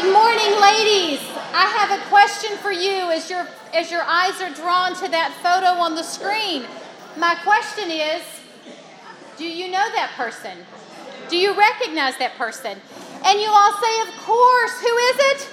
Good morning, ladies. I have a question for you as your as your eyes are drawn to that photo on the screen. My question is, do you know that person? Do you recognize that person? And you all say, of course. Who is it?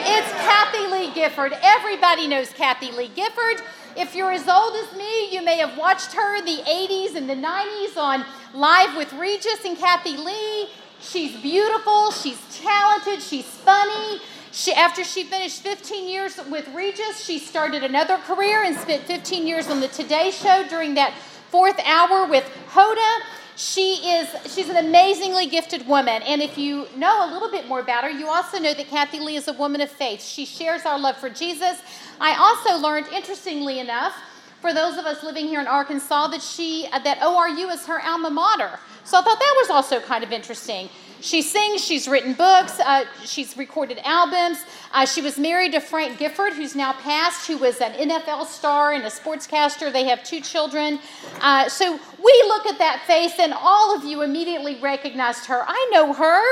It's Kathie Lee Gifford. Everybody knows Kathie Lee Gifford. If you're as old as me, you may have watched her in the 80s and the 90s on Live with Regis and Kathie Lee. She's beautiful, she's talented, she's funny. She, after she finished 15 years with Regis, she started another career and spent 15 years on the Today Show during that fourth hour with Hoda. She is she's an amazingly gifted woman, and if you know a little bit more about her, you also know that Kathie Lee is a woman of faith. She shares our love for Jesus. I also learned, interestingly enough, for those of us living here in Arkansas, that she that ORU is her alma mater. So I thought that was also kind of interesting. She sings, she's written books, uh, she's recorded albums. Uh, she was married to Frank Gifford, who's now passed, who was an NFL star and a sportscaster. They have two children. Uh, so we look at that face, and all of you immediately recognized her. I know her.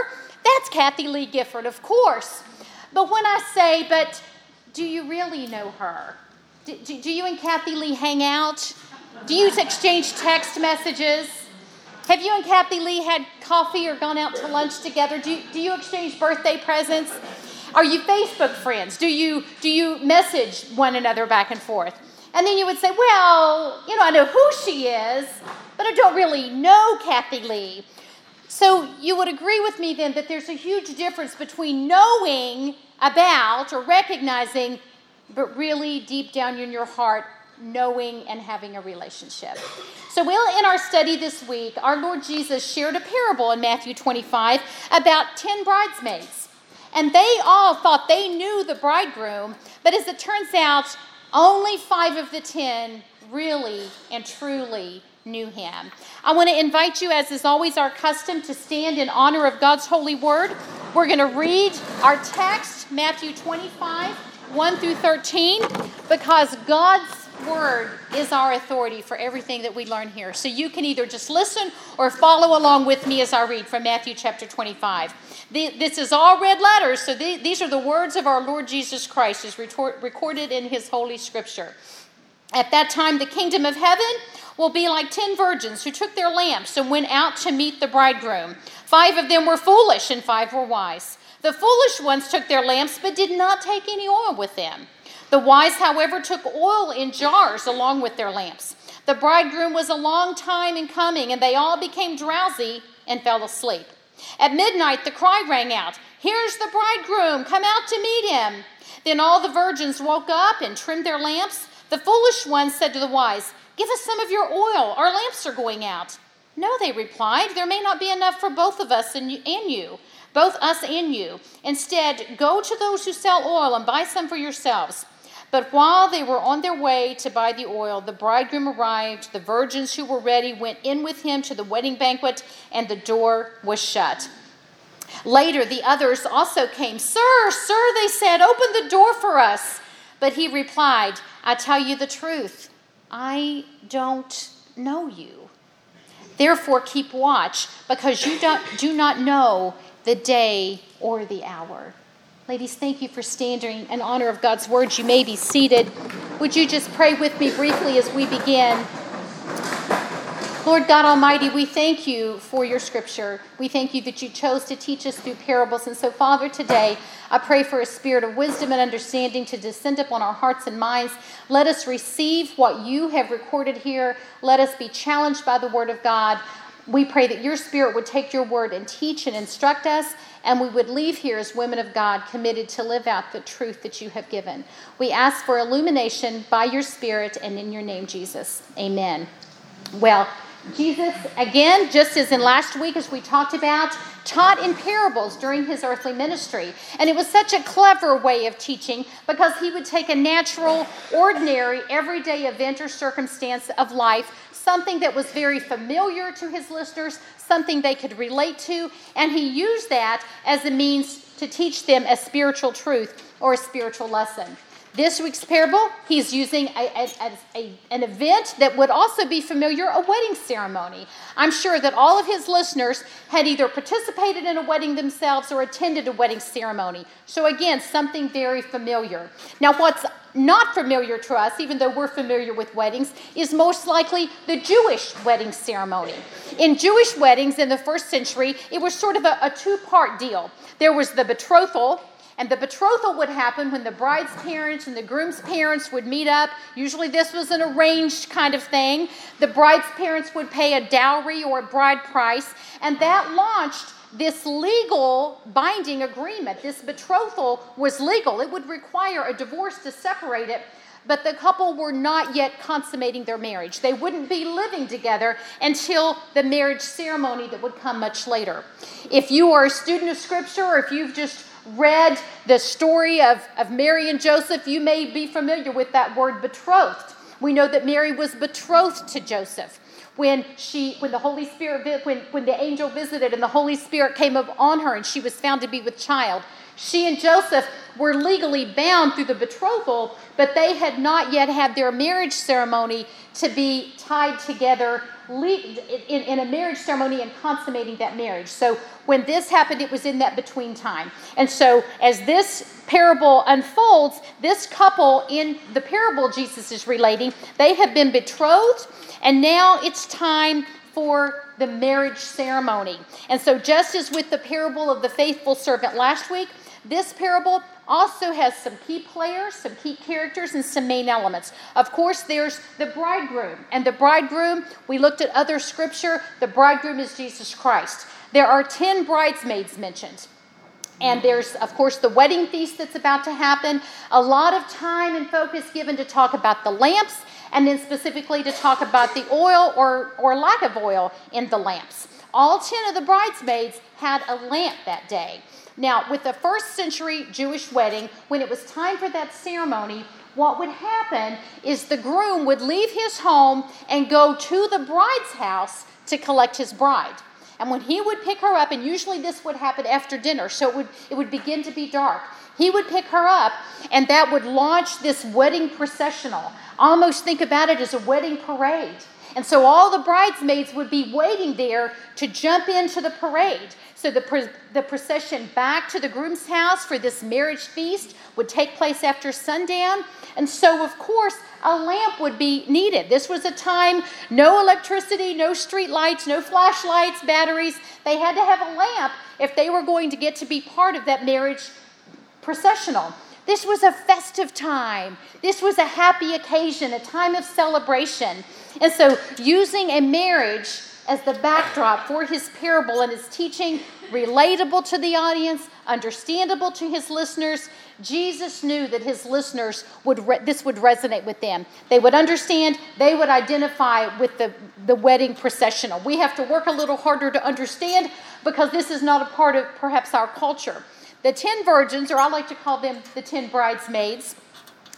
That's Kathie Lee Gifford, of course. But when I say, but do you really know her? Do, do, do you and Kathie Lee hang out? Do you exchange text messages? Have you and Kathie Lee had coffee or gone out to lunch together? Do you, do you exchange birthday presents? Are you Facebook friends? Do you, do you message one another back and forth? And then you would say, well, you know, I know who she is, but I don't really know Kathie Lee. So you would agree with me then that there's a huge difference between knowing about or recognizing, but really deep down in your heart, knowing and having a relationship. So, we'll, in our study this week, our Lord Jesus shared a parable in Matthew 25 about 10 bridesmaids. And they all thought they knew the bridegroom, but as it turns out, only five of the 10 really and truly knew him. I want to invite you, as is always our custom, to stand in honor of God's holy word. We're going to read our text, Matthew 25, 1 through 13, because God's word is our authority for everything that we learn here. So you can either just listen or follow along with me as I read from Matthew chapter 25. this is all red letters, so these are the words of our Lord Jesus Christ as recorded in his holy scripture. At that time, the kingdom of heaven will be like ten virgins who took their lamps and went out to meet the bridegroom. Five of them were foolish, and five were wise. The foolish ones took their lamps, but did not take any oil with them. The wise, however, took oil in jars along with their lamps. The bridegroom was a long time in coming, and they all became drowsy and fell asleep. At midnight, the cry rang out, Here's the bridegroom, come out to meet him. Then all the virgins woke up and trimmed their lamps. The foolish ones said to the wise, Give us some of your oil, our lamps are going out. No, they replied, there may not be enough for both of us and you, both us and you. Instead, go to those who sell oil and buy some for yourselves. But while they were on their way to buy the oil, the bridegroom arrived. The virgins who were ready went in with him to the wedding banquet, and the door was shut. Later, the others also came. Sir, sir, they said, open the door for us. But he replied, I tell you the truth, I don't know you. Therefore, keep watch, because you don't, do not know the day or the hour. Ladies, thank you for standing in honor of God's words. You may be seated. Would you just pray with me briefly as we begin? Lord God Almighty, we thank you for your scripture. We thank you that you chose to teach us through parables. And so, Father, today I pray for a spirit of wisdom and understanding to descend upon our hearts and minds. Let us receive what you have recorded here. Let us be challenged by the word of God. We pray that your spirit would take your word and teach and instruct us and we would leave here as women of God committed to live out the truth that you have given. We ask for illumination by your Spirit and in your name, Jesus. Amen. Well, Jesus, again, just as in last week, as we talked about, taught in parables during his earthly ministry. And it was such a clever way of teaching because he would take a natural, ordinary, everyday event or circumstance of life, something that was very familiar to his listeners, something they could relate to, and he used that as a means to teach them a spiritual truth or a spiritual lesson. This week's parable, he's using a, a, a, an event that would also be familiar a wedding ceremony. I'm sure that all of his listeners had either participated in a wedding themselves or attended a wedding ceremony. So, again, something very familiar. Now, what's not familiar to us, even though we're familiar with weddings, is most likely the Jewish wedding ceremony. In Jewish weddings in the first century, it was sort of a, a two part deal. There was the betrothal, and the betrothal would happen when the bride's parents and the groom's parents would meet up. Usually, this was an arranged kind of thing. The bride's parents would pay a dowry or a bride price, and that launched this legal binding agreement. This betrothal was legal. It would require a divorce to separate it, but the couple were not yet consummating their marriage. They wouldn't be living together until the marriage ceremony that would come much later. If you are a student of Scripture, or if you've just read the story of, of Mary and Joseph, you may be familiar with that word betrothed. We know that Mary was betrothed to Joseph when she when the holy spirit when, when the angel visited and the holy spirit came up on her and she was found to be with child. She and joseph were legally bound through the betrothal but they had not yet had their marriage ceremony to be tied together in, a marriage ceremony and consummating that marriage. So when this happened, it was in that between time. And so as this parable unfolds, this couple in the parable Jesus is relating, they have been betrothed, and now it's time for the marriage ceremony. And so, just as with the parable of the faithful servant last week, this parable also has some key players, some key characters, and some main elements. Of course, there's the bridegroom. And the bridegroom, we looked at other scripture, the bridegroom is Jesus Christ. There are 10 bridesmaids mentioned. And there's, of course, the wedding feast that's about to happen. A lot of time and focus given to talk about the lamps, and then specifically to talk about the oil or, or lack of oil in the lamps. All 10 of the bridesmaids had a lamp that day. Now, with the first century Jewish wedding, when it was time for that ceremony, what would happen is the groom would leave his home and go to the bride's house to collect his bride. And when he would pick her up, and usually this would happen after dinner, so it would, it would begin to be dark. He would pick her up, and that would launch this wedding processional. Almost think about it as a wedding parade. And so all the bridesmaids would be waiting there to jump into the parade. So the, the procession back to the groom's house for this marriage feast would take place after sundown. And so, of course, a lamp would be needed. This was a time no electricity, no street lights, no flashlights, batteries. They had to have a lamp if they were going to get to be part of that marriage processional. This was a festive time. This was a happy occasion, a time of celebration. And so, using a marriage as the backdrop for his parable and his teaching, relatable to the audience, understandable to his listeners. Jesus knew that his listeners would re- this would resonate with them. They would understand, they would identify with the, the wedding processional. We have to work a little harder to understand because this is not a part of perhaps our culture. The ten virgins, or I like to call them the ten bridesmaids,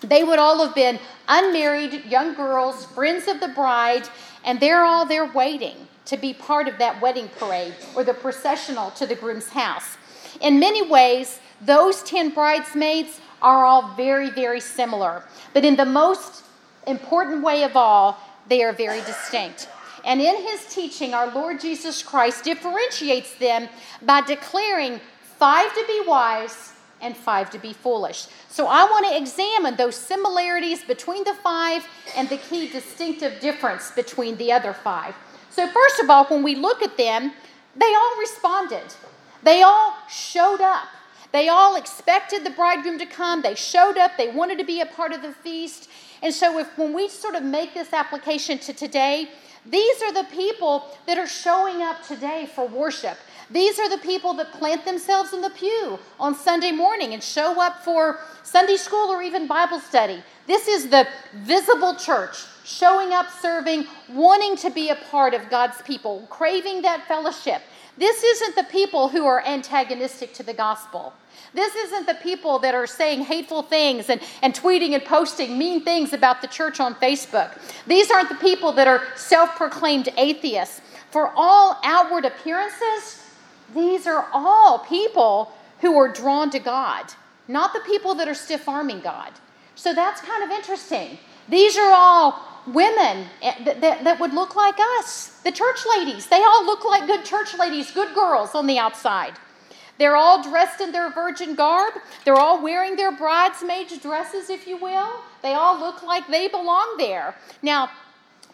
they would all have been unmarried young girls, friends of the bride, and they're all there waiting to be part of that wedding parade or the processional to the groom's house. In many ways, those 10 bridesmaids are all very, very similar. But in the most important way of all, they are very distinct. And in his teaching, our Lord Jesus Christ differentiates them by declaring five to be wise and five to be foolish. So I want to examine those similarities between the five and the key distinctive difference between the other five. So, first of all, when we look at them, they all responded. They all showed up. They all expected the bridegroom to come. They showed up. They wanted to be a part of the feast. And so, if when we sort of make this application to today, these are the people that are showing up today for worship. These are the people that plant themselves in the pew on Sunday morning and show up for Sunday school or even Bible study. This is the visible church showing up, serving, wanting to be a part of God's people, craving that fellowship. This isn't the people who are antagonistic to the gospel. This isn't the people that are saying hateful things and, and tweeting and posting mean things about the church on Facebook. These aren't the people that are self proclaimed atheists. For all outward appearances, these are all people who are drawn to God, not the people that are stiff arming God. So that's kind of interesting. These are all women eh, that, that, that, would look like us, the church ladies. They all look like good church ladies, good girls on the outside. They're all dressed in their virgin garb. They're all wearing their bridesmaids' dresses, if you will. They all look like they belong there. Now,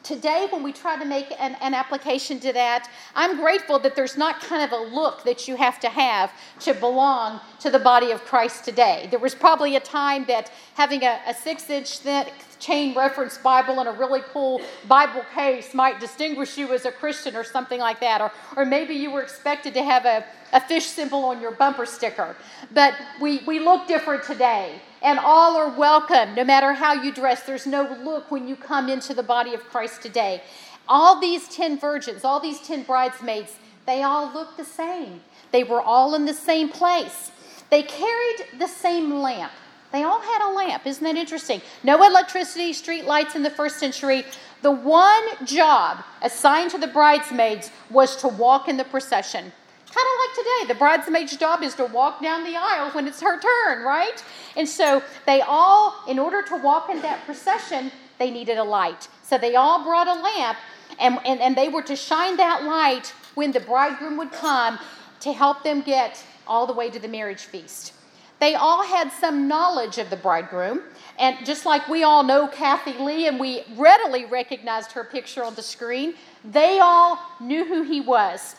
today when we try to make an, an, application to that i'm grateful that there's not kind of a look that you have to have to belong to the body of christ today there was probably a time that having a, a six inch thick chain reference bible and a really cool bible case might distinguish you as a christian or something like that or, or maybe you were expected to have a, a fish symbol on your bumper sticker but we, we look different today and all are welcome, no matter how you dress. There's no look when you come into the body of Christ today. All these 10 virgins, all these 10 bridesmaids, they all look the same. They were all in the same place. They carried the same lamp. They all had a lamp. Isn't that interesting? No electricity, street lights in the first century. The one job assigned to the bridesmaids was to walk in the procession. Kind of like today, the bridesmaid's job is to walk down the aisle when it's her turn, right? And so they all, in order to walk in that procession, they needed a light. So they all brought a lamp, and, and, and they were to shine that light when the bridegroom would come to help them get all the way to the marriage feast. They all had some knowledge of the bridegroom. And just like we all know Kathie Lee and we readily recognized her picture on the screen, they all knew who he was.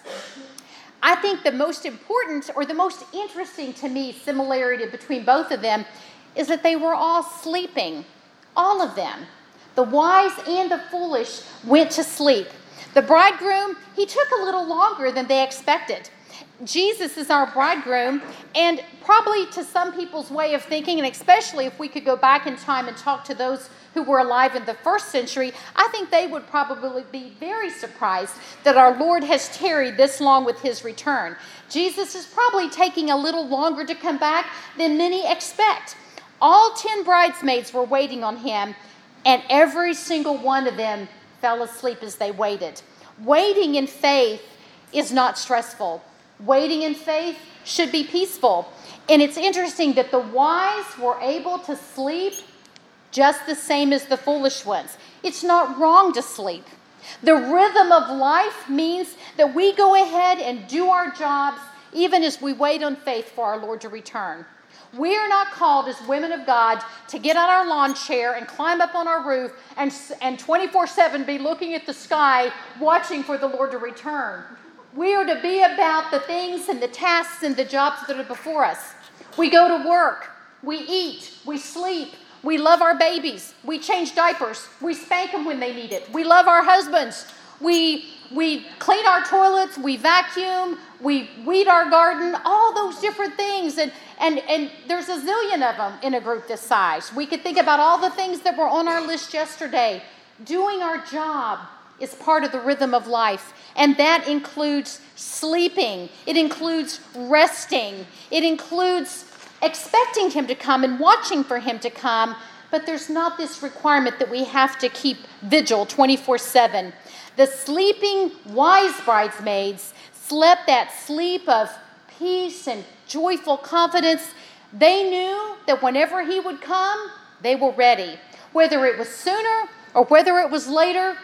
I think the most important or the most interesting to me similarity between both of them is that they were all sleeping. All of them. The wise and the foolish went to sleep. The bridegroom, he took a little longer than they expected. Jesus is our bridegroom, and probably to some people's way of thinking, and especially if we could go back in time and talk to those who were alive in the first century, I think they would probably be very surprised that our Lord has tarried this long with his return. Jesus is probably taking a little longer to come back than many expect. All 10 bridesmaids were waiting on him, and every single one of them fell asleep as they waited. Waiting in faith is not stressful. Waiting in faith should be peaceful. And it's interesting that the wise were able to sleep just the same as the foolish ones. It's not wrong to sleep. The rhythm of life means that we go ahead and do our jobs even as we wait on faith for our Lord to return. We are not called as women of God to get on our lawn chair and climb up on our roof and, and 24 7 be looking at the sky, watching for the Lord to return. We are to be about the things and the tasks and the jobs that are before us. We go to work, we eat, we sleep, we love our babies. We change diapers. We spank them when they need it. We love our husbands. We, we clean our toilets. We vacuum. We weed our garden. All those different things. And, and, and there's a zillion of them in a group this size. We could think about all the things that were on our list yesterday. Doing our job is part of the rhythm of life. And that includes sleeping, it includes resting, it includes expecting him to come and watching for him to come, but there's not this requirement that we have to keep vigil 24 7. The sleeping wise bridesmaids slept that sleep of peace and joyful confidence. They knew that whenever he would come, they were ready. Whether it was sooner or whether it was later,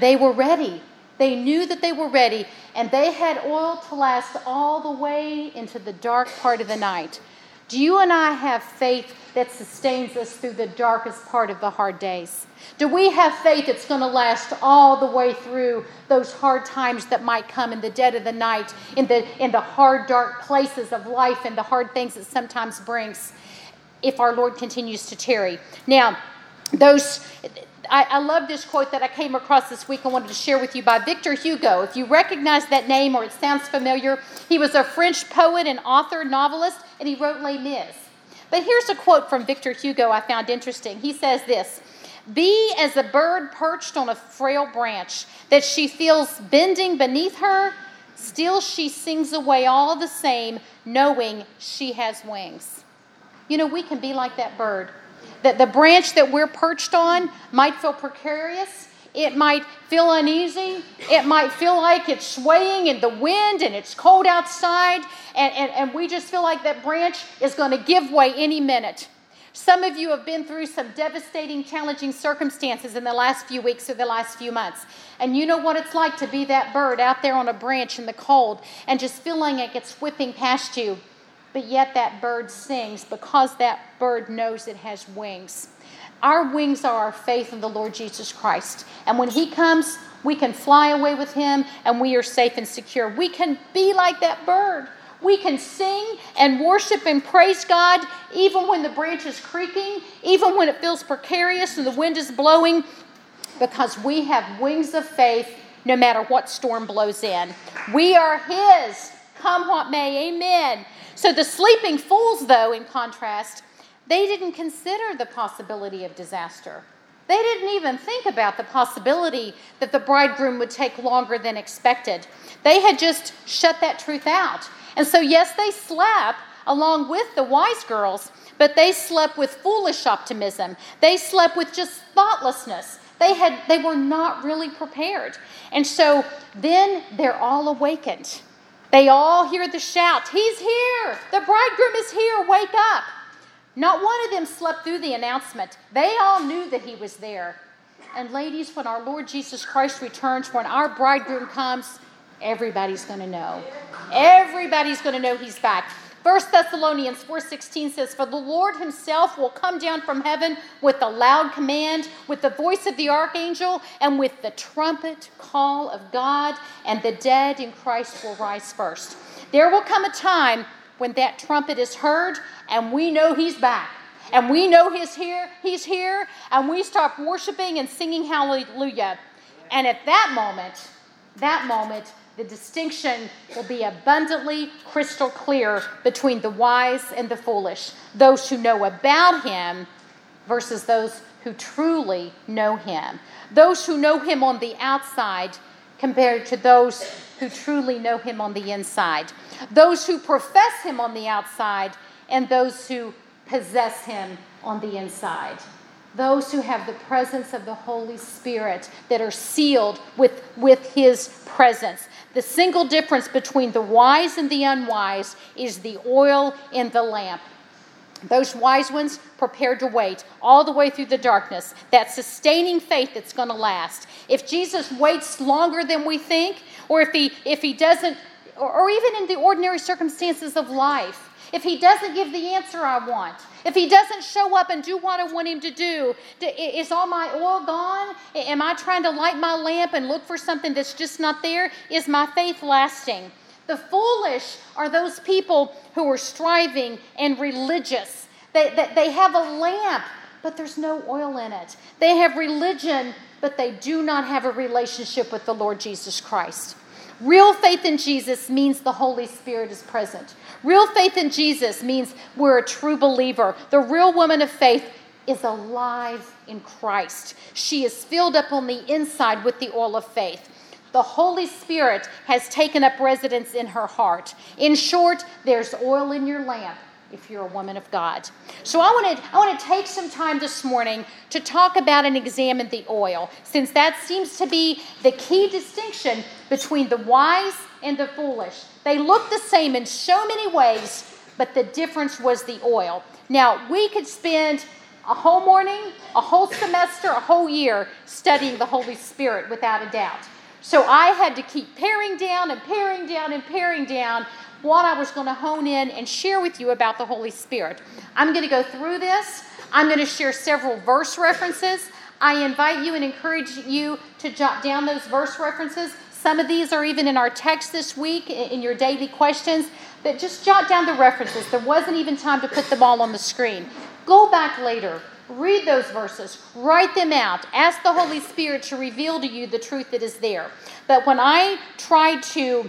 they were ready. They knew that they were ready, and they had oil to last all the way into the dark part of the night. Do you and I have faith that sustains us through the darkest part of the hard days? Do we have faith that's going to last all the way through those hard times that might come in the dead of the night, in the, in the hard, dark places of life, and the hard things it sometimes brings if our Lord continues to tarry? Now, those I, I, love this quote that I came across this week. I wanted to share with you by Victor Hugo. If you recognize that name or it sounds familiar, he was a French poet and author, novelist, and he wrote Les Mis. But here's a quote from Victor Hugo I found interesting. He says this Be as a bird perched on a frail branch that she feels bending beneath her, still she sings away all the same, knowing she has wings. You know, we can be like that bird that the branch that we're perched on might feel precarious. It might feel uneasy. It might feel like it's swaying in the wind and it's cold outside, and, and, and we just feel like that branch is going to give way any minute. Some of you have been through some devastating, challenging circumstances in the last few weeks or the last few months. And you know what it's like to be that bird out there on a branch in the cold and just feeling like it's whipping past you. But yet that bird sings because that bird knows it has wings. Our wings are our faith in the Lord Jesus Christ. And when He comes, we can fly away with Him and we are safe and secure. We can be like that bird. We can sing and worship and praise God even when the branch is creaking, even when it feels precarious and the wind is blowing, because we have wings of faith no matter what storm blows in. We are His, come what may. Amen. So the sleeping fools, though, in contrast, they didn't consider the possibility of disaster. They didn't even think about the possibility that the bridegroom would take longer than expected. They had just shut that truth out. And so, yes, they slept along with the wise girls, but they slept with foolish optimism. They slept with just thoughtlessness. They had they were not really prepared. And so then they're all awakened. They all hear the shout, "He's here! The bridegroom is here! Wake up!" Not one of them slept through the announcement. They all knew that he was there. And ladies, when our Lord Jesus Christ returns, when our bridegroom comes, everybody's going to know. Everybody's going to know he's back. 1 Thessalonians 4:16 says, "For the Lord himself will come down from heaven with a loud command, with the voice of the archangel, and with the trumpet call of God, and the dead in Christ will rise first." There will come a time when that trumpet is heard and we know he's back. And we know he's here, he's here, and we start worshiping and singing hallelujah. And at that moment, that moment, the distinction will be abundantly crystal clear between the wise and the foolish, those who know about him versus those who truly know him, those who know him on the outside compared to those who truly know him on the inside, those who profess him on the outside and those who possess him on the inside. Those who have the presence of the Holy Spirit that are sealed with, with His presence. The single difference between the wise and the unwise is the oil in the lamp. Those wise ones prepared to wait all the way through the darkness, that sustaining faith that's going to last. If Jesus waits longer than we think, or if he, if he doesn't, or, or even in the ordinary circumstances of life, if he doesn't give the answer I want, if he doesn't show up and do what I want him to do, is all my oil gone? Am I trying to light my lamp and look for something that's just not there? Is my faith lasting? The foolish are those people who are striving and religious. They, they, they have a lamp, but there's no oil in it. They have religion, but they do not have a relationship with the Lord Jesus Christ. Real faith in Jesus means the Holy Spirit is present. Real faith in Jesus means we're a true believer. The real woman of faith is alive in Christ. She is filled up on the inside with the oil of faith. The Holy Spirit has taken up residence in her heart. In short, there's oil in your lamp if you're a woman of God. So I want to I want to take some time this morning to talk about and examine the oil since that seems to be the key distinction between the wise and the foolish. They looked the same in so many ways, but the difference was the oil. Now, we could spend a whole morning, a whole semester, a whole year studying the Holy Spirit without a doubt. So I had to keep paring down and paring down and paring down what I was going to hone in and share with you about the Holy Spirit. I'm going to go through this. I'm going to share several verse references. I invite you and encourage you to jot down those verse references. Some of these are even in our text this week in your daily questions, but just jot down the references. There wasn't even time to put them all on the screen. Go back later, read those verses, write them out, ask the Holy Spirit to reveal to you the truth that is there. But when I tried to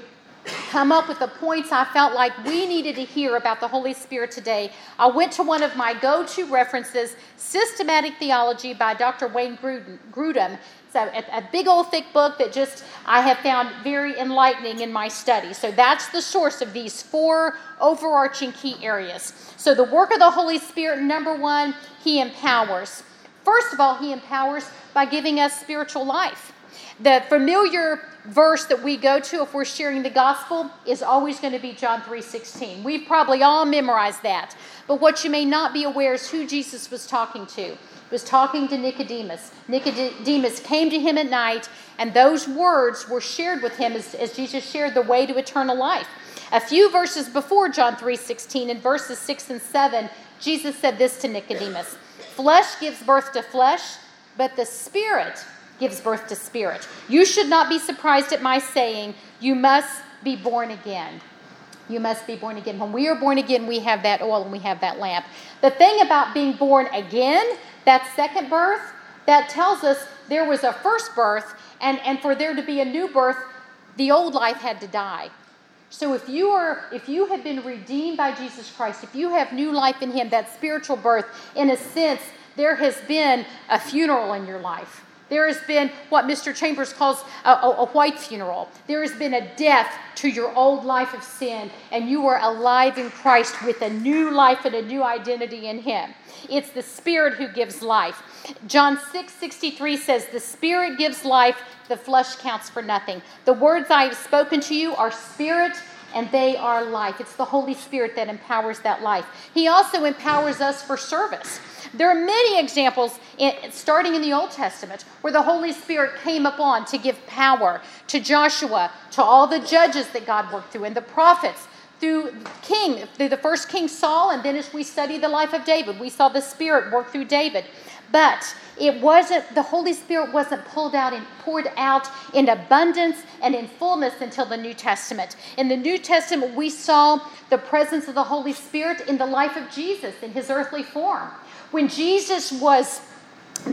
come up with the points I felt like we needed to hear about the Holy Spirit today, I went to one of my go to references, Systematic Theology by Dr. Wayne Grudem. It's a, a, big old thick book that just I have found very enlightening in my study. So that's the source of these four overarching key areas. So the work of the Holy Spirit, number one, He empowers. First of all, He empowers by giving us spiritual life. The familiar verse that we go to if we're sharing the gospel is always going to be John 3:16. We've probably all memorized that. But what you may not be aware is who Jesus was talking to. Was talking to Nicodemus. Nicodemus came to him at night, and those words were shared with him as, as Jesus shared the way to eternal life. A few verses before John 3:16 in verses 6 and 7, Jesus said this to Nicodemus. Flesh gives birth to flesh, but the spirit gives birth to spirit. You should not be surprised at my saying, You must be born again. You must be born again. When we are born again, we have that oil and we have that lamp. The thing about being born again, that second birth, that tells us there was a first birth, and, and for there to be a new birth, the old life had to die. So if you are if you have been redeemed by Jesus Christ, if you have new life in him, that spiritual birth, in a sense, there has been a funeral in your life. There has been what Mr. Chambers calls a, a, a, white funeral. There has been a death to your old life of sin, and you are alive in Christ with a new life and a new identity in Him. It's the Spirit who gives life. John 6 63 says, The Spirit gives life, the flesh counts for nothing. The words I have spoken to you are spirit and they are life. It's the Holy Spirit that empowers that life. He also empowers us for service. There are many examples, in, starting in the Old Testament, where the Holy Spirit came upon to give power to Joshua, to all the judges that God worked through, and the prophets, through King, through the first King Saul, and then as we study the life of David, we saw the Spirit work through David. But it wasn't the Holy Spirit wasn't pulled out and poured out in abundance and in fullness until the New Testament. In the New Testament, we saw the presence of the Holy Spirit in the life of Jesus in his earthly form. When Jesus was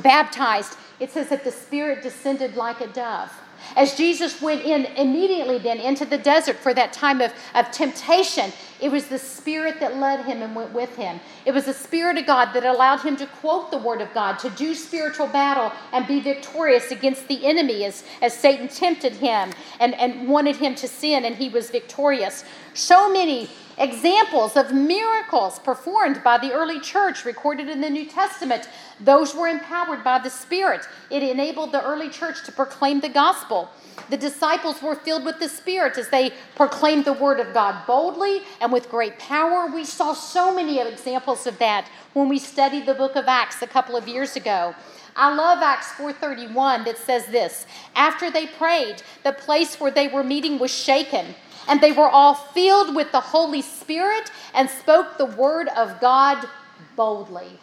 baptized, it says that the Spirit descended like a dove. As Jesus went in immediately then into the desert for that time of, of temptation, it was the Spirit that led him and went with him. It was the Spirit of God that allowed him to quote the Word of God, to do spiritual battle and be victorious against the enemy as, as Satan tempted him and, and wanted him to sin, and he was victorious. So many examples of miracles performed by the early church recorded in the New Testament. Those were empowered by the Spirit. It enabled the early church to proclaim the gospel. The disciples were filled with the Spirit as they proclaimed the word of God boldly and with great power. We saw so many examples of that when we studied the book of Acts a couple of years ago. I love Acts 4:31 that says this, after they prayed, the place where they were meeting was shaken and they were all filled with the Holy Spirit and spoke the word of God boldly.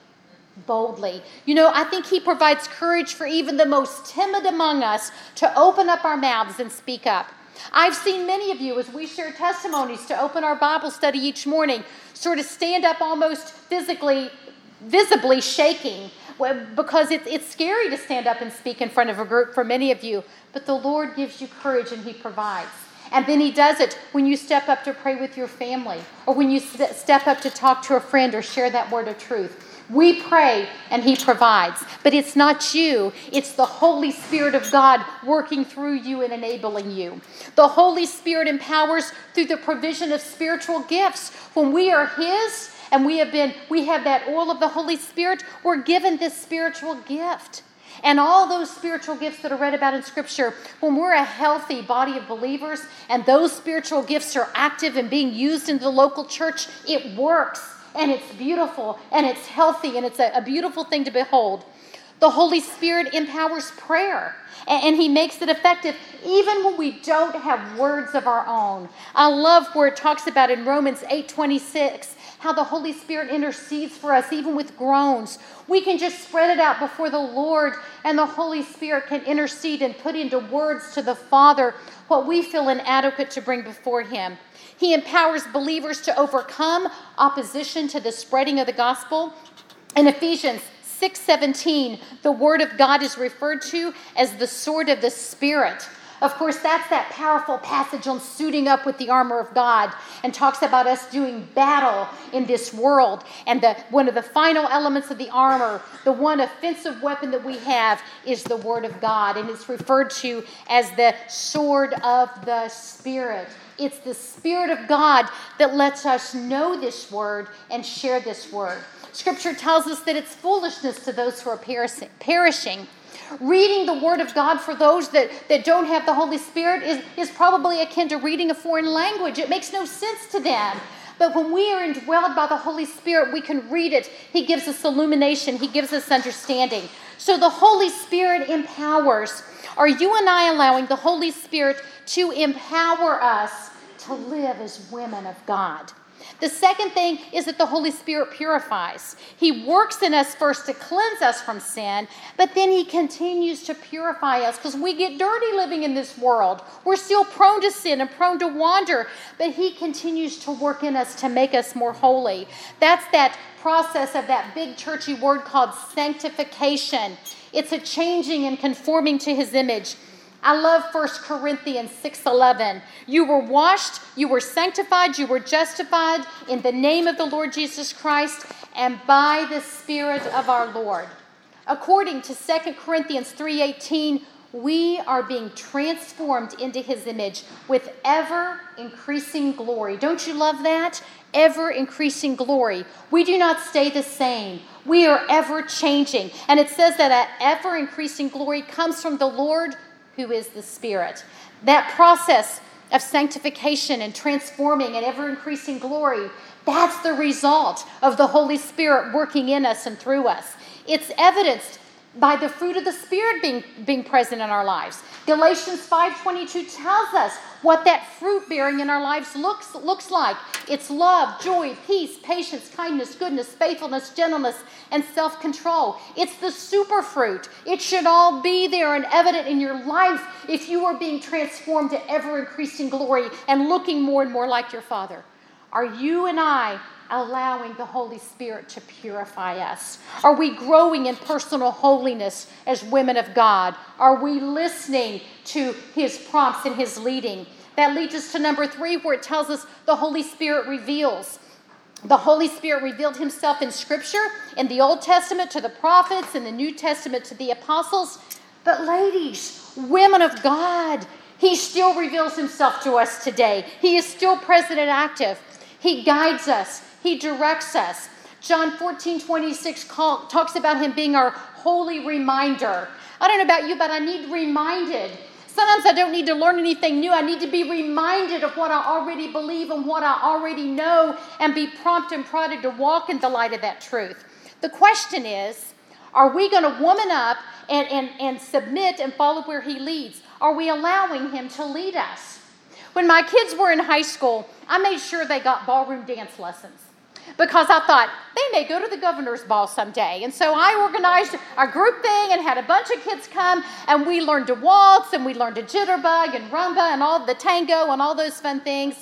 Boldly. You know, I think He provides courage for even the most timid among us to open up our mouths and speak up. I've seen many of you as we share testimonies to open our Bible study each morning sort of stand up almost physically, visibly shaking because it's, it's scary to stand up and speak in front of a group for many of you. But the Lord gives you courage and He provides. And then He does it when you step up to pray with your family, or when you step up to talk to a friend or share that word of truth. We pray and He provides. But it's not you, it's the Holy Spirit of God working through you and enabling you. The Holy Spirit empowers through the provision of spiritual gifts. When we are His and we have been, we have that oil of the Holy Spirit, we're given this spiritual gift. And all those spiritual gifts that are read about in Scripture, when we're a healthy body of believers and those spiritual gifts are active and being used in the local church, it works and it's beautiful and it's healthy and it's a, a beautiful thing to behold. The Holy Spirit empowers prayer and, and He makes it effective even when we don't have words of our own. I love where it talks about in Romans 8 26 how the Holy Spirit intercedes for us, even with groans. We can just spread it out before the Lord, and the Holy Spirit can intercede and put into words to the Father what we feel inadequate to bring before Him. He empowers believers to overcome opposition to the spreading of the gospel. In Ephesians 6:17, the word of God is referred to as the sword of the spirit. Of course, that's that powerful passage on suiting up with the armor of God and talks about us doing battle in this world. And the, one of the final elements of the armor, the one offensive weapon that we have, is the Word of God. And it's referred to as the sword of the Spirit. It's the Spirit of God that lets us know this Word and share this Word. Scripture tells us that it's foolishness to those who are perishing Reading the Word of God for those that, that don't have the Holy Spirit is, is probably akin to reading a foreign language. It makes no sense to them. But when we are indwelled by the Holy Spirit, we can read it. He gives us illumination, He gives us understanding. So the Holy Spirit empowers. Are you and I allowing the Holy Spirit to empower us to live as women of God? The second thing is that the Holy Spirit purifies. He works in us first to cleanse us from sin, but then He continues to purify us because we get dirty living in this world. We're still prone to sin and prone to wander, but He continues to work in us to make us more holy. That's that process of that big churchy word called sanctification. It's a changing and conforming to His image. I love 1 Corinthians 6:11. You were washed, you were sanctified, you were justified in the name of the Lord Jesus Christ and by the spirit of our Lord. According to 2 Corinthians 3:18, we are being transformed into his image with ever increasing glory. Don't you love that? Ever increasing glory. We do not stay the same. We are ever changing. And it says that that ever increasing glory comes from the Lord who is the Spirit. That process of sanctification and transforming and ever increasing glory, that's the result of the Holy Spirit working in us and through us. It's evidenced by the fruit of the spirit being, being present in our lives. Galatians 5.22 tells us what that fruit bearing in our lives looks, looks like. It's love joy peace patience kindness goodness faithfulness gentleness and self-control. It's the super fruit it should all be there and evident in your life if you are being transformed to ever increasing glory and looking more and more like your father. Are you and i allowing the Holy Spirit to purify us? Are we growing in personal holiness as women of God? Are we listening to His prompts and His leading? That leads us to number three, where it tells us the Holy Spirit reveals. The Holy Spirit revealed Himself in Scripture, in the Old Testament to the prophets, in the New Testament to the apostles. But, ladies, women of God, He still reveals Himself to us today. He is still present and active. He guides us, he directs us. John 14, 26 call, talks about him being our holy reminder. I don't know about you, but I need reminded. Sometimes I don't need to learn anything new. I need to be reminded of what I already believe and what I already know and be prompt and prodded to walk in the light of that truth. The question is are we going to woman up and, and, and submit and follow where he leads? Are we allowing him to lead us? When my kids were in high school, I made sure they got ballroom dance lessons because I thought they may go to the governor's ball someday. And so I organized a group thing and had a bunch of kids come, and we learned to waltz and we learned to jitterbug and rumba and all the tango and all those fun things.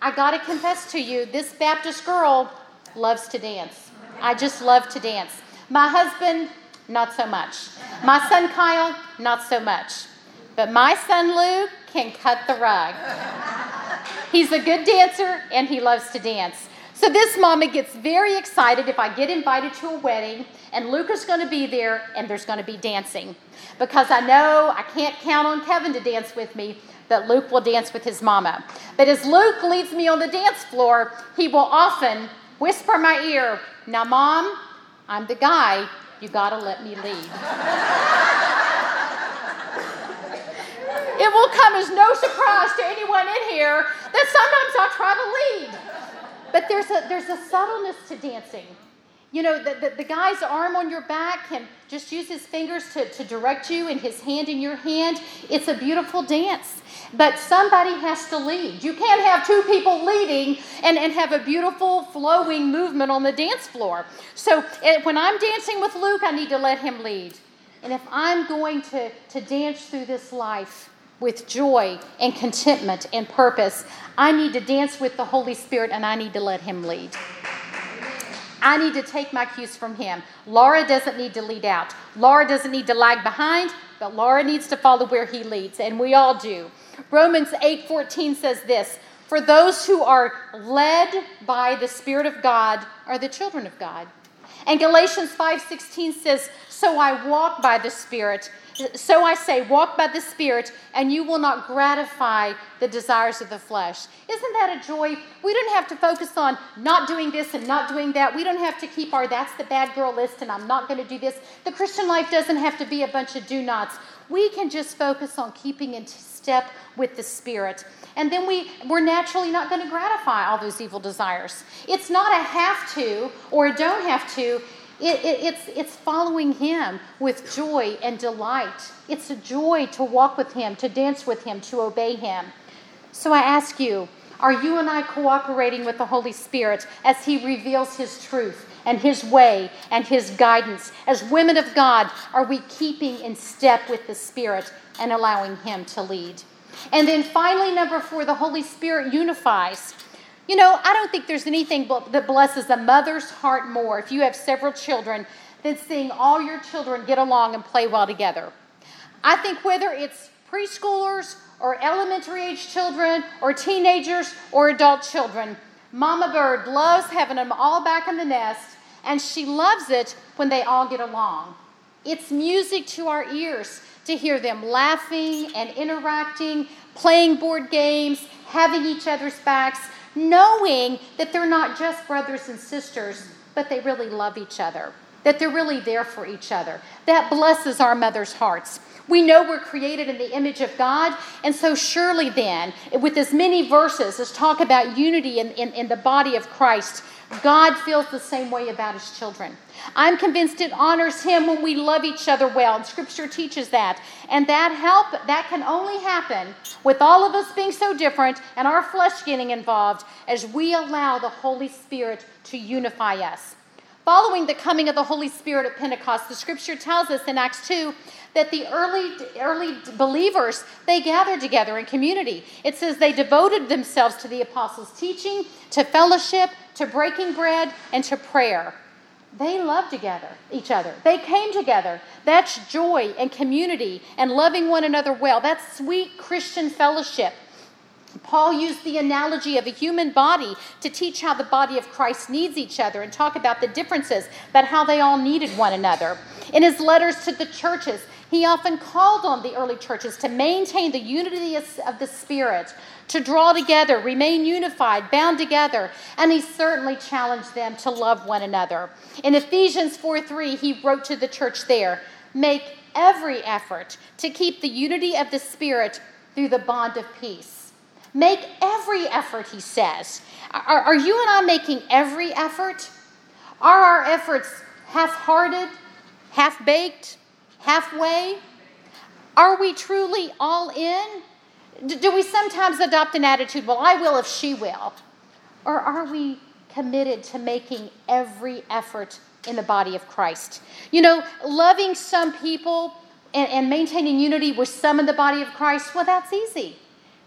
I got to confess to you, this Baptist girl loves to dance. I just love to dance. My husband, not so much. My son Kyle, not so much. But my son Luke can cut the rug. He's a good dancer and he loves to dance. So this mama gets very excited if I get invited to a wedding and Luke is going to be there and there's going to be dancing. Because I know I can't count on Kevin to dance with me, that Luke will dance with his mama. But as Luke leads me on the dance floor, he will often whisper in my ear, Now, mom, I'm the guy. You got to let me lead. It will come as no surprise to anyone in here that sometimes I try to lead. But there's a, there's a subtleness to dancing. You know, the, the, the, guy's arm on your back can just use his fingers to, to direct you and his hand in your hand. It's a beautiful dance. But somebody has to lead. You can't have two people leading and, and have a beautiful flowing movement on the dance floor. So it, when I'm dancing with Luke, I need to let him lead. And if I'm going to, to dance through this life, with joy and contentment and purpose. I need to dance with the Holy Spirit and I need to let Him lead. I need to take my cues from Him. Laura doesn't need to lead out, Laura doesn't need to lag behind, but Laura needs to follow where He leads, and we all do. Romans 8:14 says this, "For those who are led by the Spirit of God are the children of God." And Galatians 5:16 says, So I walk by the Spirit. So I say, walk by the Spirit, and you will not gratify the desires of the flesh. Isn't that a joy? We don't have to focus on not doing this and not doing that. We don't have to keep our that's the bad girl list and I'm not going to do this. The Christian life doesn't have to be a bunch of do nots. We can just focus on keeping in step with the Spirit. And then we, we're naturally not going to gratify all those evil desires. It's not a have to or a don't have to. It, it, it's, it's following Him with joy and delight. It's a joy to walk with Him, to dance with Him, to obey Him. So I ask you, are you and I cooperating with the Holy Spirit as He reveals His truth and His way and His guidance? As women of God, are we keeping in step with the Spirit and allowing Him to lead? And then finally, number four, the Holy Spirit unifies. You know, I don't think there's anything that blesses a mother's heart more if you have several children than seeing all your children get along and play well together. I think whether it's preschoolers or elementary age children or teenagers or adult children, Mama Bird loves having them all back in the nest, and she loves it when they all get along. It's music to our ears to hear them laughing and interacting, playing board games, having each other's backs knowing that they're not just brothers and sisters, but they really love each other, that they're really there for each other. That blesses our mother's hearts. We know we're created in the image of God, and so surely then, with as many verses as talk about unity in, in, in the body of Christ, God feels the same way about his children. I'm convinced it honors him when we love each other well, and scripture teaches that. And that help that can only happen with all of us being so different and our flesh getting involved as we allow the Holy Spirit to unify us. Following the coming of the Holy Spirit at Pentecost, the scripture tells us in Acts 2 that the early early believers they gathered together in community. It says they devoted themselves to the apostles' teaching, to fellowship, to breaking bread, and to prayer. They loved together, each other. They came together. That's joy and community and loving one another well. That's sweet Christian fellowship. Paul used the analogy of a human body to teach how the body of Christ needs each other and talk about the differences, but how they all needed one another. In his letters to the churches, he often called on the early churches to maintain the unity of the Spirit, to draw together, remain unified, bound together, and he certainly challenged them to love one another. In Ephesians 4 3, he wrote to the church there make every effort to keep the unity of the Spirit through the bond of peace. Make every effort, he says. Are, are you and I making every effort? Are our efforts half hearted, half baked, halfway? Are we truly all in? Do we sometimes adopt an attitude, well, I will if she will? Or are we committed to making every effort in the body of Christ? You know, loving some people and, and maintaining unity with some in the body of Christ, well, that's easy.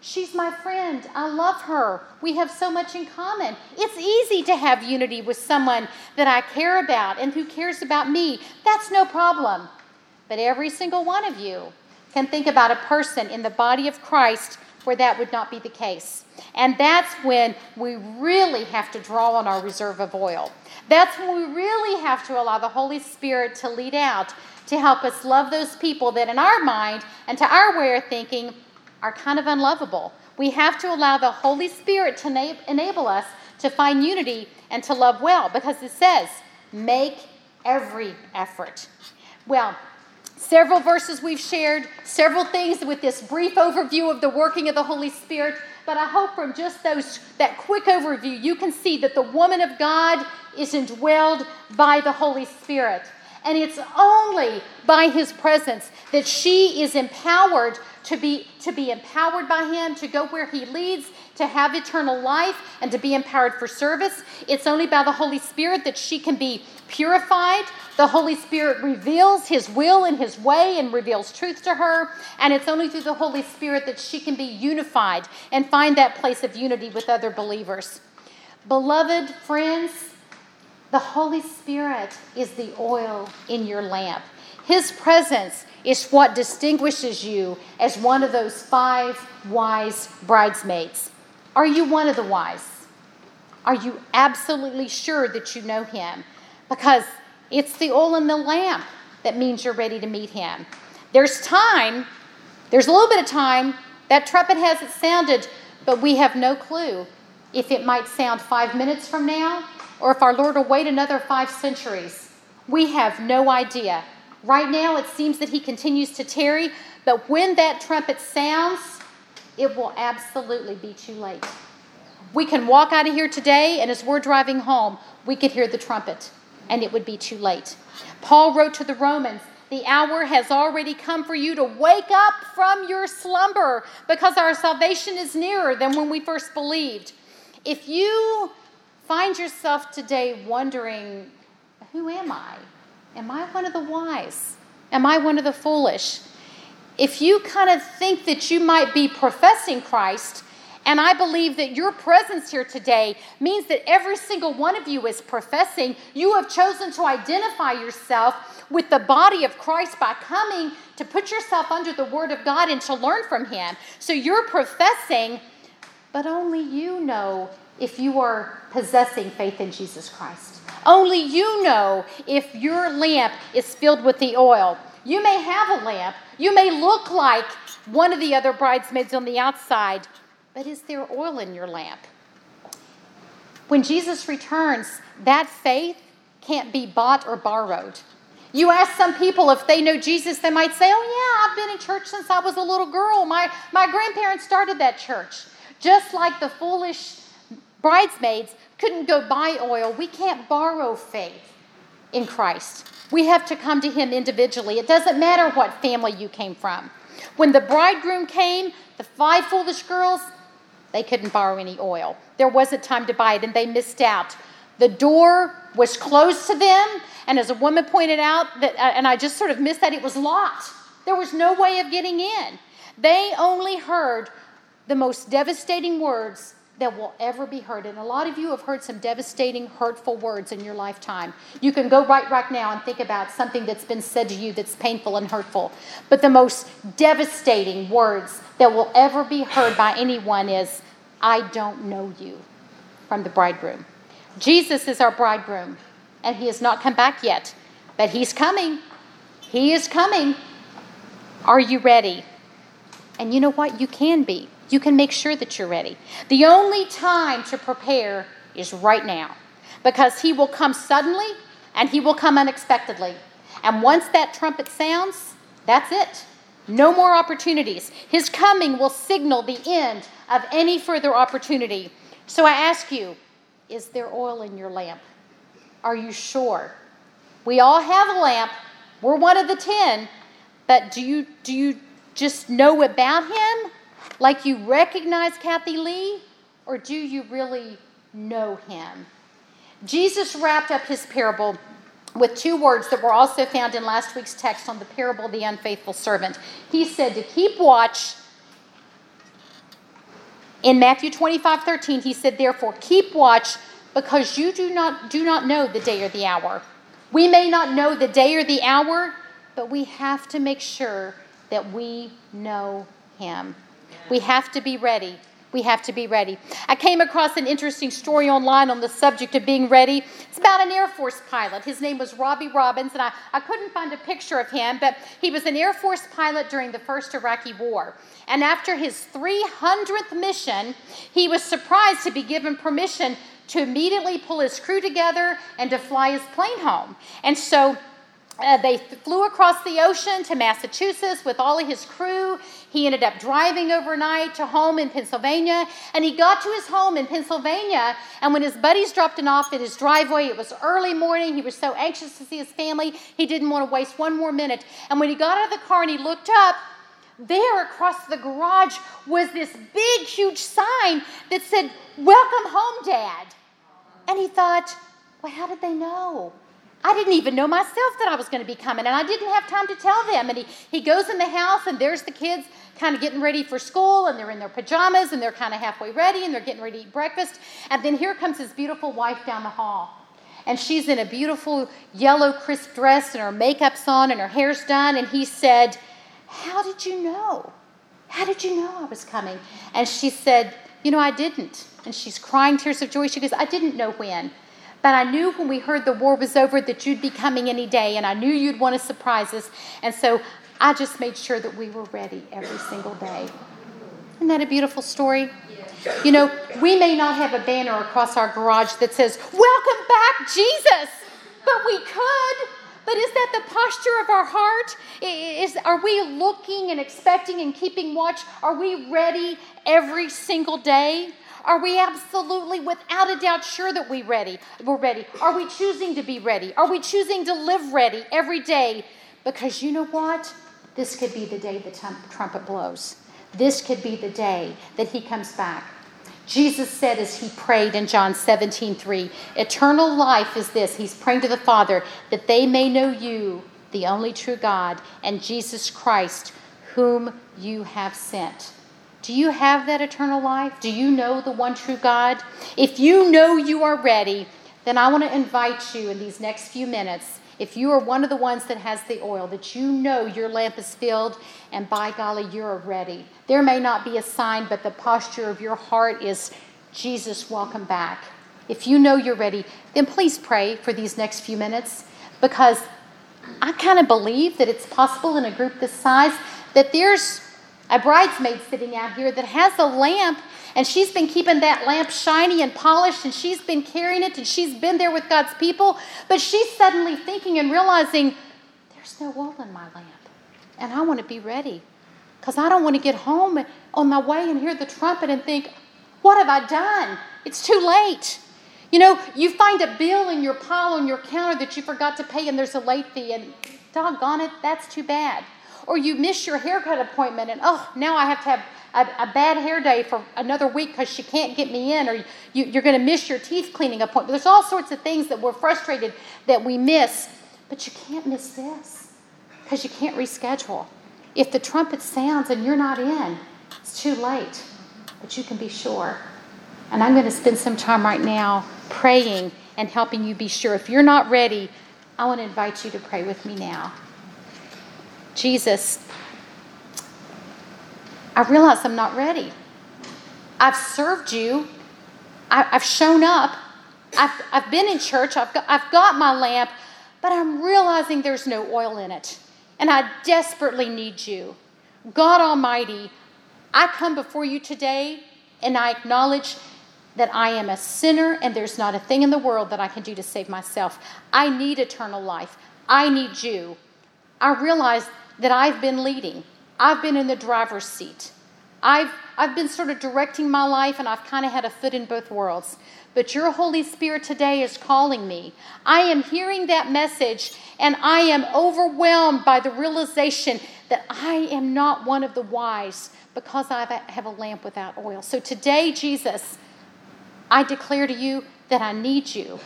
She's my friend. I love her. We have so much in common. It's easy to have unity with someone that I care about and who cares about me. That's no problem. But every single one of you can think about a person in the body of Christ where that would not be the case. And that's when we really have to draw on our reserve of oil. That's when we really have to allow the Holy Spirit to lead out to help us love those people that, in our mind and to our way of thinking, are kind of unlovable. We have to allow the Holy Spirit to na- enable us to find unity and to love well because it says, make every effort. Well, Several verses we've shared, several things with this brief overview of the working of the Holy Spirit. But I hope from just those that quick overview, you can see that the woman of God is indwelled by the Holy Spirit. And it's only by his presence that she is empowered to be, to be empowered by him, to go where he leads, to have eternal life, and to be empowered for service. It's only by the Holy Spirit that she can be purified. The Holy Spirit reveals His will and His way and reveals truth to her. And it's only through the Holy Spirit that she can be unified and find that place of unity with other believers. Beloved friends, the Holy Spirit is the oil in your lamp. His presence is what distinguishes you as one of those five wise bridesmaids. Are you one of the wise? Are you absolutely sure that you know Him? because it's the oil in the lamp that means you're ready to meet him. There's time, there's a little bit of time. That trumpet hasn't sounded, but we have no clue if it might sound five minutes from now or if our Lord will wait another five centuries. We have no idea. Right now, it seems that he continues to tarry, but when that trumpet sounds, it will absolutely be too late. We can walk out of here today, and as we're driving home, we could hear the trumpet, and it would be too late. Paul wrote to the Romans, The hour has already come for you to wake up from your slumber because our salvation is nearer than when we first believed. If you find yourself today wondering, Who am I? Am I one of the wise? Am I one of the foolish? If you kind of think that you might be professing Christ, and I believe that your presence here today means that every single one of you is professing. You have chosen to identify yourself with the body of Christ by coming to put yourself under the Word of God and to learn from Him. So you're professing, but only you know if you are possessing faith in Jesus Christ. Only you know if your lamp is filled with the oil. You may have a lamp, you may look like one of the other bridesmaids on the outside, but is there oil in your lamp? When Jesus returns, that faith can't be bought or borrowed. You ask some people if they know Jesus, they might say, Oh, yeah, I've been in church since I was a little girl. My, my grandparents started that church. Just like the foolish bridesmaids couldn't go buy oil, we can't borrow faith in Christ. We have to come to Him individually. It doesn't matter what family you came from. When the bridegroom came, the five foolish girls, they couldn't borrow any oil. There wasn't time to buy it, and they missed out. The door was closed to them, and as a woman pointed out, that, uh, and I just sort of missed that, it was locked. There was no way of getting in. They only heard the most devastating words that will ever be heard. And a lot of you have heard some devastating, hurtful words in your lifetime. You can go right right now and think about something that's been said to you that's painful and hurtful. But the most devastating words that will ever be heard by anyone is, I don't know you, from the bridegroom. Jesus is our bridegroom, and he has not come back yet, but he's coming. He is coming. Are you ready? And you know what? You can be you can make sure that you're ready. The only time to prepare is right now because He will come suddenly and He will come unexpectedly. And once that trumpet sounds, that's it. No more opportunities. His coming will signal the end of any further opportunity. So I ask you, is there oil in your lamp? Are you sure? We all have a lamp. We're one of the ten. But do you do you just know about him? Like you recognize Kathie Lee, or do you really know him? Jesus wrapped up his parable with two words that were also found in last week's text on the parable of the unfaithful servant. He said to keep watch. In Matthew 25, 13, he said, Therefore, keep watch because you do not, do not know the day or the hour. We may not know the day or the hour, but we have to make sure that we know him. We have to be ready. We have to be ready. I came across an interesting story online on the subject of being ready. It's about an Air Force pilot. His name was Robbie Robbins, and I, I couldn't find a picture of him, but he was an Air Force pilot during the first Iraqi war. And after his 300th mission, he was surprised to be given permission to immediately pull his crew together and to fly his plane home. And so uh, they flew across the ocean to Massachusetts with all of his crew. He ended up driving overnight to home in Pennsylvania. And he got to his home in Pennsylvania. And when his buddies dropped him off at his driveway, it was early morning. He was so anxious to see his family, he didn't want to waste one more minute. And when he got out of the car and he looked up, there across the garage was this big, huge sign that said, Welcome home, Dad. And he thought, Well, how did they know? I didn't even know myself that I was going to be coming, and I didn't have time to tell them. And he, he goes in the house, and there's the kids kind of getting ready for school, and they're in their pajamas, and they're kind of halfway ready, and they're getting ready to eat breakfast. And then here comes his beautiful wife down the hall. And she's in a beautiful yellow, crisp dress, and her makeup's on, and her hair's done. And he said, How did you know? How did you know I was coming? And she said, You know, I didn't. And she's crying tears of joy. She goes, I didn't know when. But I knew when we heard the war was over that you'd be coming any day, and I knew you'd want to surprise us. And so I just made sure that we were ready every single day. Isn't that a beautiful story? You know, we may not have a banner across our garage that says, Welcome back, Jesus, but we could. But is that the posture of our heart? Is, are we looking and expecting and keeping watch? Are we ready every single day? Are we absolutely, without a doubt, sure that we're ready? We're ready. Are we choosing to be ready? Are we choosing to live ready every day? Because you know what? This could be the day the trumpet blows. This could be the day that he comes back. Jesus said as he prayed in John 17, 3, Eternal life is this. He's praying to the Father that they may know you, the only true God, and Jesus Christ, whom you have sent. Do you have that eternal life? Do you know the one true God? If you know you are ready, then I want to invite you in these next few minutes. If you are one of the ones that has the oil, that you know your lamp is filled, and by golly, you're ready. There may not be a sign, but the posture of your heart is Jesus, welcome back. If you know you're ready, then please pray for these next few minutes because I kind of believe that it's possible in a group this size that there's a bridesmaid sitting out here that has a lamp and she's been keeping that lamp shiny and polished and she's been carrying it and she's been there with God's people. But she's suddenly thinking and realizing there's no oil in my lamp. And I want to be ready because I don't want to get home on my way and hear the trumpet and think, what have I done? It's too late. You know, you find a bill in your pile on your counter that you forgot to pay and there's a late fee, and doggone it, that's too bad or you miss your haircut appointment and oh now i have to have a, a bad hair day for another week because she can't get me in or you, you're going to miss your teeth cleaning appointment. There's all sorts of things that we're frustrated that we miss but you can't miss this because you can't reschedule. If the trumpet sounds and you're not in it's too late but you can be sure. And i'm going to spend some time right now praying and helping you be sure. If you're not ready i want to invite you to pray with me now Jesus, I realize I'm not ready. I've served you, I, have shown up, I've, I've been in church, I've got, I've got my lamp, but I'm realizing there's no oil in it. And I desperately need you. God Almighty, I come before you today and I acknowledge that I am a sinner and there's not a thing in the world that I can do to save myself. I need eternal life. I need you. I realize that I've been leading. I've been in the driver's seat. I've, I've been sort of directing my life and I've kind of had a foot in both worlds. But your Holy Spirit today is calling me. I am hearing that message and I am overwhelmed by the realization that I am not one of the wise because I have a lamp without oil. So today, Jesus, I declare to you that I need you,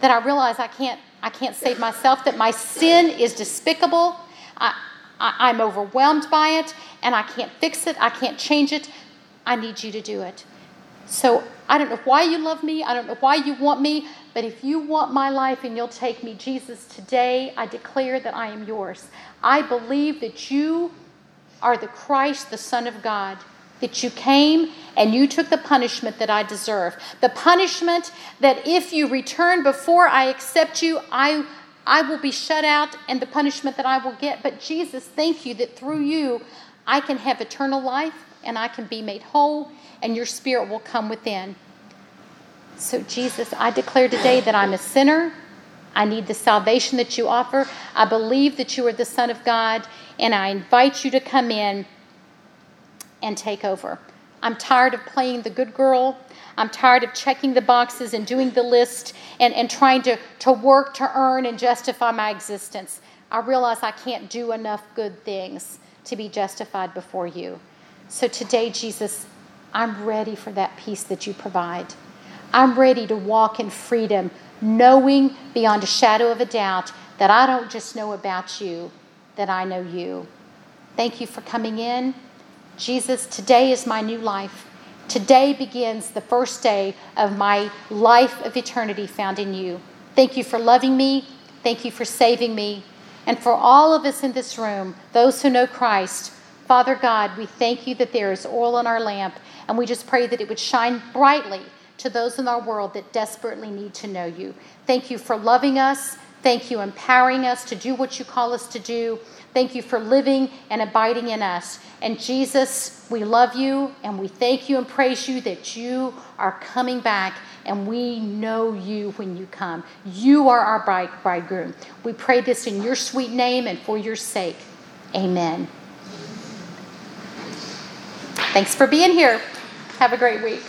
that I realize I can't, I can't save myself, that my sin is despicable. I, I, am overwhelmed by it and I can't fix it. I can't change it. I need you to do it. So I don't know why you love me. I don't know why you want me. But if you want my life and you'll take me, Jesus, today I declare that I am yours. I believe that you are the Christ, the Son of God, that you came and you took the punishment that I deserve. The punishment that if you return before I accept you, I I will be shut out and the punishment that I will get. But Jesus, thank you that through you I can have eternal life and I can be made whole and your spirit will come within. So, Jesus, I declare today that I'm a sinner. I need the salvation that you offer. I believe that you are the Son of God, and I invite you to come in and take over. I'm tired of playing the good girl. I'm tired of checking the boxes and doing the list and, and trying to, to work to earn and justify my existence. I realize I can't do enough good things to be justified before you. So today, Jesus, I'm ready for that peace that you provide. I'm ready to walk in freedom, knowing beyond a shadow of a doubt that I don't just know about you, that I know you. Thank you for coming in. Jesus, today is my new life. Today begins the first day of my life of eternity found in you. Thank you for loving me. Thank you for saving me. And for all of us in this room, those who know Christ, Father God, we thank you that there is oil in our lamp. And we just pray that it would shine brightly to those in our world that desperately need to know you. Thank you for loving us. Thank you empowering us to do what you call us to do. Thank you for living and abiding in us. And Jesus, we love you and we thank you and praise you that you are coming back and we know you when you come. You are our bride, bridegroom. We pray this in your sweet name and for your sake. Amen. Thanks for being here. Have a great week.